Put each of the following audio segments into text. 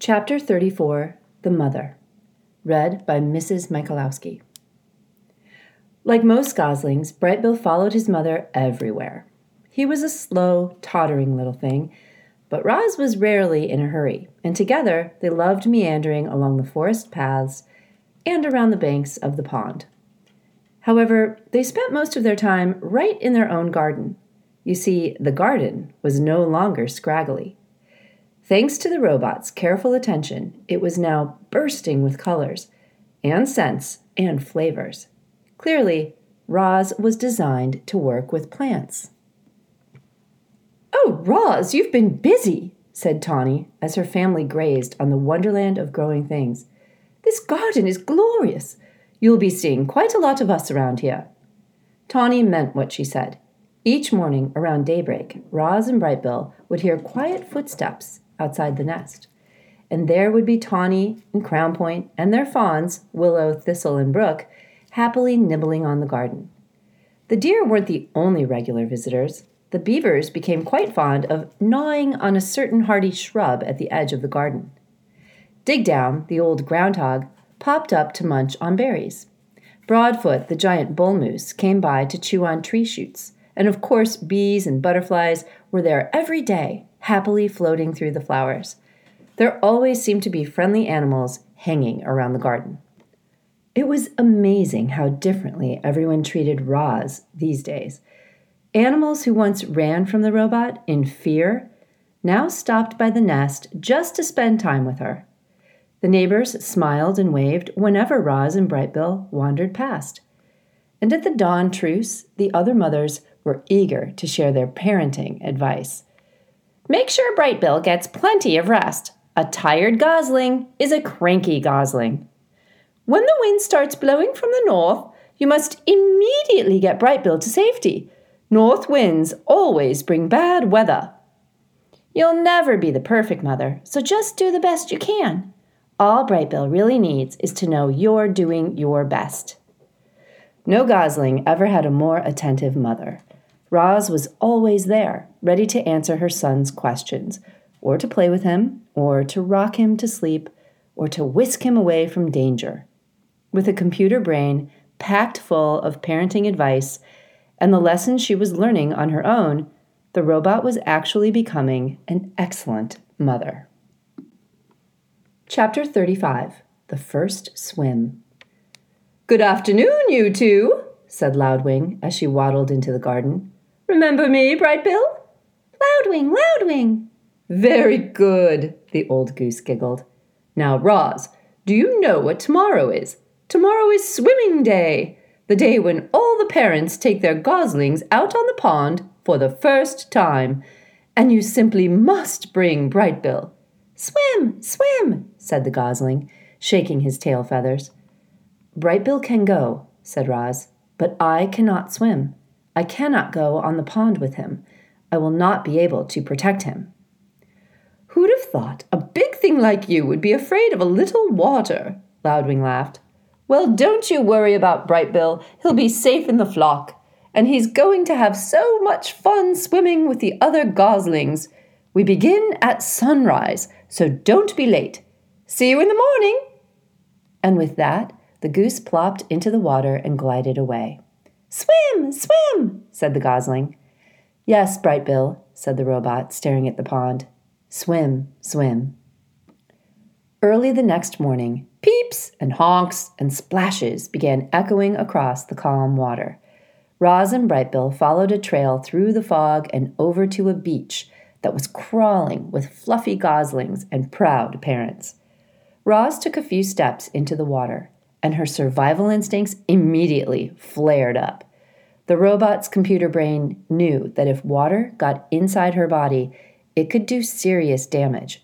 Chapter 34 The Mother. Read by Mrs. Michalowski. Like most goslings, Brightbill followed his mother everywhere. He was a slow, tottering little thing, but Roz was rarely in a hurry, and together they loved meandering along the forest paths and around the banks of the pond. However, they spent most of their time right in their own garden. You see, the garden was no longer scraggly. Thanks to the robot's careful attention, it was now bursting with colors and scents and flavors. Clearly, Roz was designed to work with plants. Oh, Roz, you've been busy, said Tawny as her family grazed on the wonderland of growing things. This garden is glorious. You'll be seeing quite a lot of us around here. Tawny meant what she said. Each morning around daybreak, Roz and Brightbill would hear quiet footsteps outside the nest. And there would be Tawny and Crown and their fawns, Willow, Thistle, and Brook, happily nibbling on the garden. The deer weren't the only regular visitors. The beavers became quite fond of gnawing on a certain hardy shrub at the edge of the garden. Digdown, the old groundhog, popped up to munch on berries. Broadfoot, the giant bull moose, came by to chew on tree shoots, and of course, bees and butterflies were there every day, happily floating through the flowers. There always seemed to be friendly animals hanging around the garden. It was amazing how differently everyone treated Roz these days. Animals who once ran from the robot in fear now stopped by the nest just to spend time with her. The neighbors smiled and waved whenever Roz and Brightbill wandered past. And at the dawn truce, the other mothers were eager to share their parenting advice. Make sure Brightbill gets plenty of rest. A tired gosling is a cranky gosling. When the wind starts blowing from the north, you must immediately get Brightbill to safety. North winds always bring bad weather. You'll never be the perfect mother, so just do the best you can. All Brightbill really needs is to know you're doing your best. No gosling ever had a more attentive mother. Roz was always there, ready to answer her son's questions, or to play with him, or to rock him to sleep, or to whisk him away from danger. With a computer brain packed full of parenting advice and the lessons she was learning on her own, the robot was actually becoming an excellent mother. Chapter 35 The First Swim. Good afternoon, you two, said Loudwing as she waddled into the garden. Remember me, Bright Brightbill? Loudwing, Loudwing. Very good, the old goose giggled. Now, Roz, do you know what tomorrow is? Tomorrow is swimming day, the day when all the parents take their goslings out on the pond for the first time, and you simply must bring Brightbill. Swim, swim, said the gosling, shaking his tail feathers. Brightbill can go, said Roz, but I cannot swim. I cannot go on the pond with him. I will not be able to protect him. Who'd have thought a big thing like you would be afraid of a little water? Loudwing laughed. Well, don't you worry about Brightbill. He'll be safe in the flock. And he's going to have so much fun swimming with the other goslings. We begin at sunrise, so don't be late. See you in the morning. And with that, the goose plopped into the water and glided away. Swim, swim, said the gosling. Yes, Brightbill, said the robot, staring at the pond. Swim, swim. Early the next morning, peeps and honks and splashes began echoing across the calm water. Roz and Brightbill followed a trail through the fog and over to a beach that was crawling with fluffy goslings and proud parents. Roz took a few steps into the water and her survival instincts immediately flared up. The robot's computer brain knew that if water got inside her body, it could do serious damage.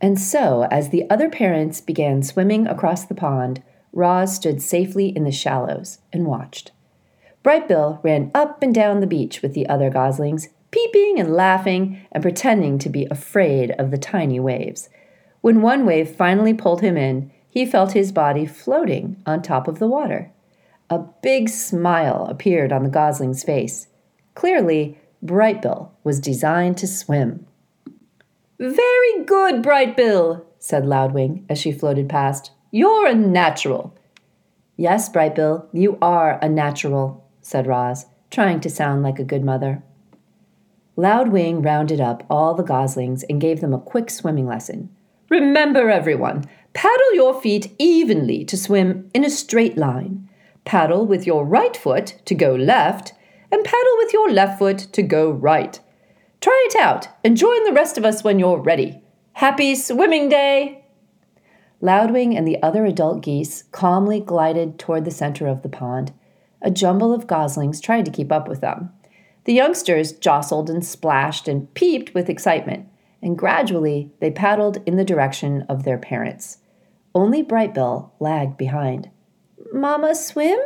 And so, as the other parents began swimming across the pond, Roz stood safely in the shallows and watched. Brightbill ran up and down the beach with the other goslings, peeping and laughing and pretending to be afraid of the tiny waves. When one wave finally pulled him in, he felt his body floating on top of the water. A big smile appeared on the gosling's face. Clearly, Brightbill was designed to swim. Very good, Brightbill, said Loudwing as she floated past. You're a natural. Yes, Brightbill, you are a natural, said Roz, trying to sound like a good mother. Loudwing rounded up all the goslings and gave them a quick swimming lesson. Remember, everyone, paddle your feet evenly to swim in a straight line. Paddle with your right foot to go left, and paddle with your left foot to go right. Try it out and join the rest of us when you're ready. Happy swimming day! Loudwing and the other adult geese calmly glided toward the center of the pond. A jumble of goslings tried to keep up with them. The youngsters jostled and splashed and peeped with excitement, and gradually they paddled in the direction of their parents. Only Brightbill lagged behind. Mama, swim?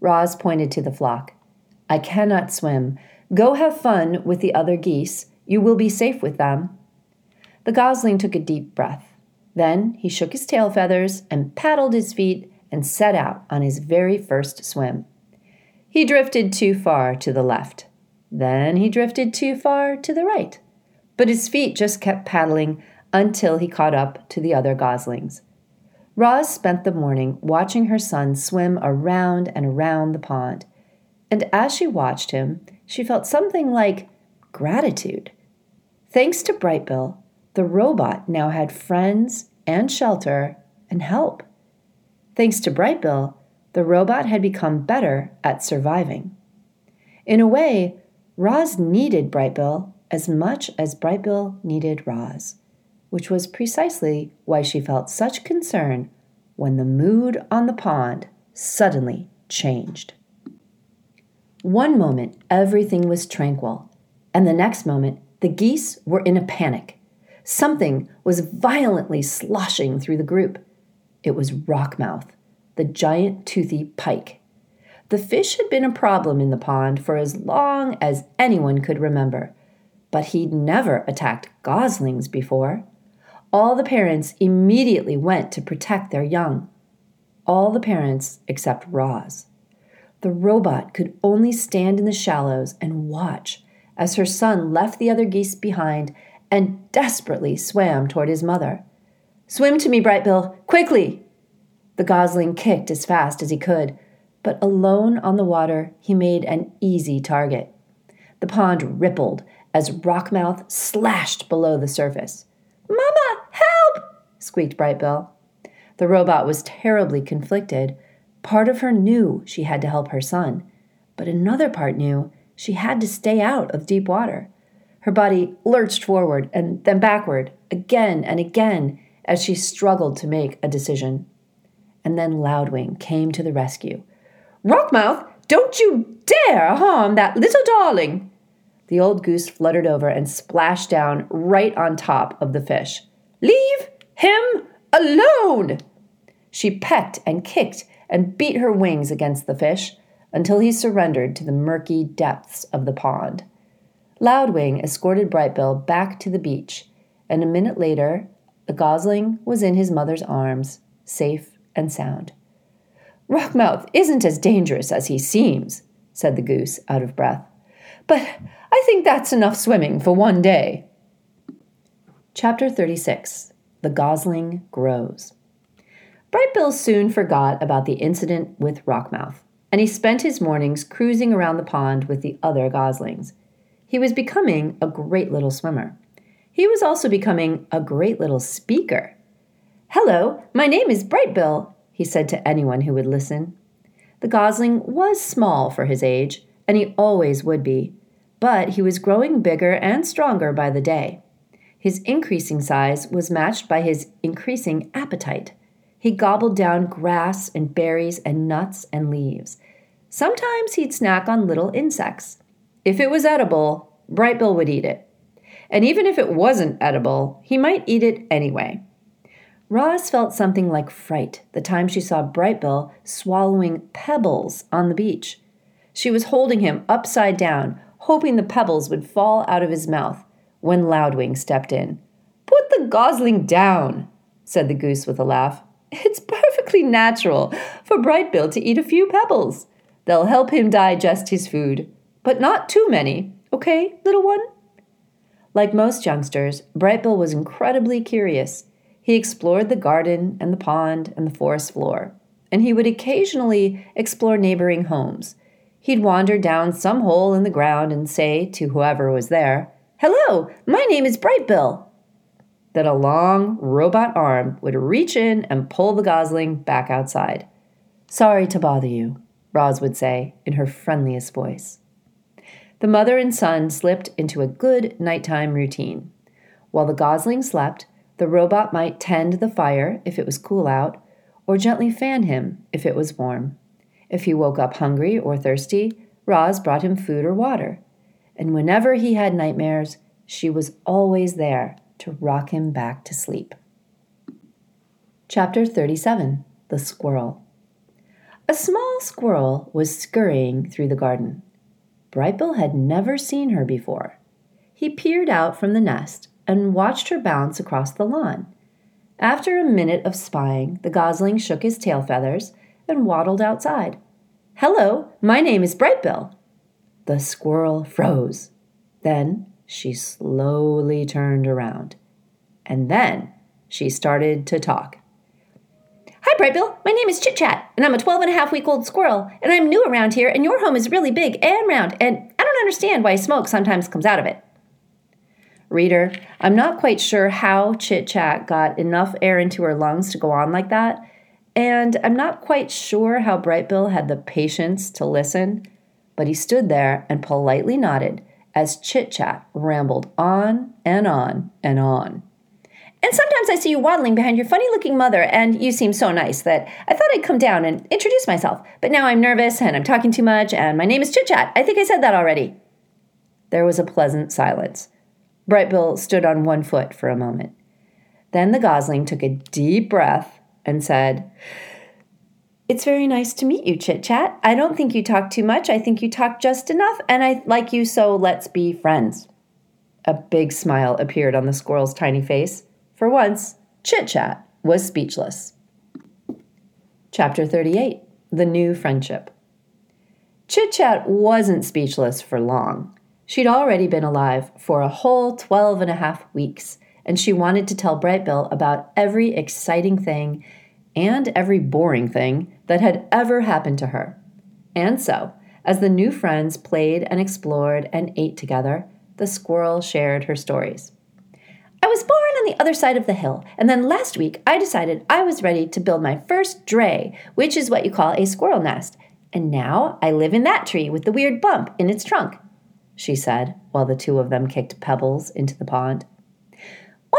Roz pointed to the flock. I cannot swim. Go have fun with the other geese. You will be safe with them. The gosling took a deep breath. Then he shook his tail feathers and paddled his feet and set out on his very first swim. He drifted too far to the left. Then he drifted too far to the right. But his feet just kept paddling until he caught up to the other goslings. Roz spent the morning watching her son swim around and around the pond. And as she watched him, she felt something like gratitude. Thanks to Brightbill, the robot now had friends and shelter and help. Thanks to Brightbill, the robot had become better at surviving. In a way, Roz needed Brightbill as much as Brightbill needed Roz, which was precisely why she felt such concern when the mood on the pond suddenly changed. One moment, everything was tranquil, and the next moment, the geese were in a panic. Something was violently sloshing through the group. It was Rockmouth, the giant toothy pike. The fish had been a problem in the pond for as long as anyone could remember, but he'd never attacked goslings before. All the parents immediately went to protect their young. All the parents except Roz. The robot could only stand in the shallows and watch as her son left the other geese behind and desperately swam toward his mother. Swim to me, Brightbill, quickly! The gosling kicked as fast as he could, but alone on the water, he made an easy target. The pond rippled as Rockmouth slashed below the surface. Mama, help! squeaked Brightbill. The robot was terribly conflicted. Part of her knew she had to help her son, but another part knew she had to stay out of deep water. Her body lurched forward and then backward, again and again, as she struggled to make a decision and then Loudwing came to the rescue. Rockmouth, don't you dare harm that little darling! The old goose fluttered over and splashed down right on top of the fish. Leave him alone! She pecked and kicked and beat her wings against the fish until he surrendered to the murky depths of the pond. Loudwing escorted Brightbill back to the beach, and a minute later, the gosling was in his mother's arms, safe and sound. Rockmouth isn't as dangerous as he seems, said the goose, out of breath. But I think that's enough swimming for one day. Chapter 36 The Gosling Grows. Brightbill soon forgot about the incident with Rockmouth, and he spent his mornings cruising around the pond with the other goslings. He was becoming a great little swimmer. He was also becoming a great little speaker. Hello, my name is Brightbill, he said to anyone who would listen. The gosling was small for his age, and he always would be, but he was growing bigger and stronger by the day. His increasing size was matched by his increasing appetite. He gobbled down grass and berries and nuts and leaves. Sometimes he'd snack on little insects. If it was edible, Brightbill would eat it. And even if it wasn't edible, he might eat it anyway. Roz felt something like fright the time she saw Brightbill swallowing pebbles on the beach. She was holding him upside down, hoping the pebbles would fall out of his mouth, when Loudwing stepped in. Put the gosling down, said the goose with a laugh. It's perfectly natural for Brightbill to eat a few pebbles. They'll help him digest his food, but not too many, okay, little one? Like most youngsters, Brightbill was incredibly curious. He explored the garden and the pond and the forest floor, and he would occasionally explore neighboring homes. He'd wander down some hole in the ground and say to whoever was there, Hello, my name is Brightbill. Then a long robot arm would reach in and pull the gosling back outside. Sorry to bother you, Roz would say in her friendliest voice. The mother and son slipped into a good nighttime routine. While the gosling slept, the robot might tend the fire if it was cool out, or gently fan him if it was warm. If he woke up hungry or thirsty, Roz brought him food or water. And whenever he had nightmares, she was always there to rock him back to sleep. Chapter 37 The Squirrel A small squirrel was scurrying through the garden. Brightbill had never seen her before. He peered out from the nest and watched her bounce across the lawn. After a minute of spying, the gosling shook his tail feathers and waddled outside. Hello, my name is Brightbill. The squirrel froze. Then she slowly turned around. And then she started to talk. Hi, Brightbill. My name is Chit Chat, and I'm a 12 and a half week old squirrel, and I'm new around here, and your home is really big and round, and I don't understand why smoke sometimes comes out of it. Reader, I'm not quite sure how Chit Chat got enough air into her lungs to go on like that, and I'm not quite sure how Brightbill had the patience to listen, but he stood there and politely nodded as Chit Chat rambled on and on and on. And sometimes I see you waddling behind your funny looking mother, and you seem so nice that I thought I'd come down and introduce myself. But now I'm nervous and I'm talking too much, and my name is Chit Chat. I think I said that already. There was a pleasant silence. Brightbill stood on one foot for a moment. Then the gosling took a deep breath and said, It's very nice to meet you, Chit Chat. I don't think you talk too much. I think you talk just enough, and I like you, so let's be friends. A big smile appeared on the squirrel's tiny face. For once, Chit Chat was speechless. Chapter 38 The New Friendship. Chit Chat wasn't speechless for long. She'd already been alive for a whole twelve and a half weeks, and she wanted to tell Brightbill about every exciting thing and every boring thing that had ever happened to her. And so, as the new friends played and explored and ate together, the squirrel shared her stories. I was born on the other side of the hill, and then last week I decided I was ready to build my first dray, which is what you call a squirrel nest. And now I live in that tree with the weird bump in its trunk, she said, while the two of them kicked pebbles into the pond.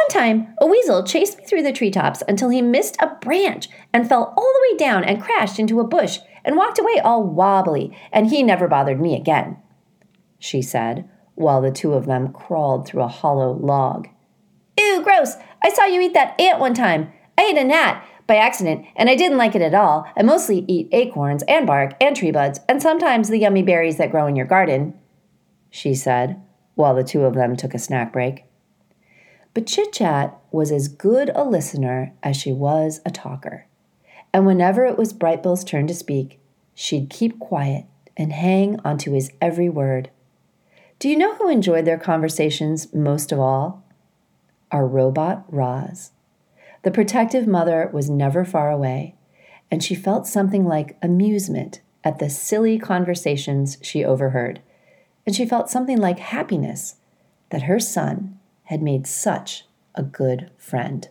One time, a weasel chased me through the treetops until he missed a branch and fell all the way down and crashed into a bush and walked away all wobbly, and he never bothered me again, she said, while the two of them crawled through a hollow log. Ew, gross! I saw you eat that ant one time. I ate a gnat by accident, and I didn't like it at all. I mostly eat acorns and bark and tree buds, and sometimes the yummy berries that grow in your garden, she said, while the two of them took a snack break. But Chit Chat was as good a listener as she was a talker. And whenever it was Brightbill's turn to speak, she'd keep quiet and hang onto his every word. Do you know who enjoyed their conversations most of all? our robot Roz. The protective mother was never far away, and she felt something like amusement at the silly conversations she overheard, and she felt something like happiness that her son had made such a good friend.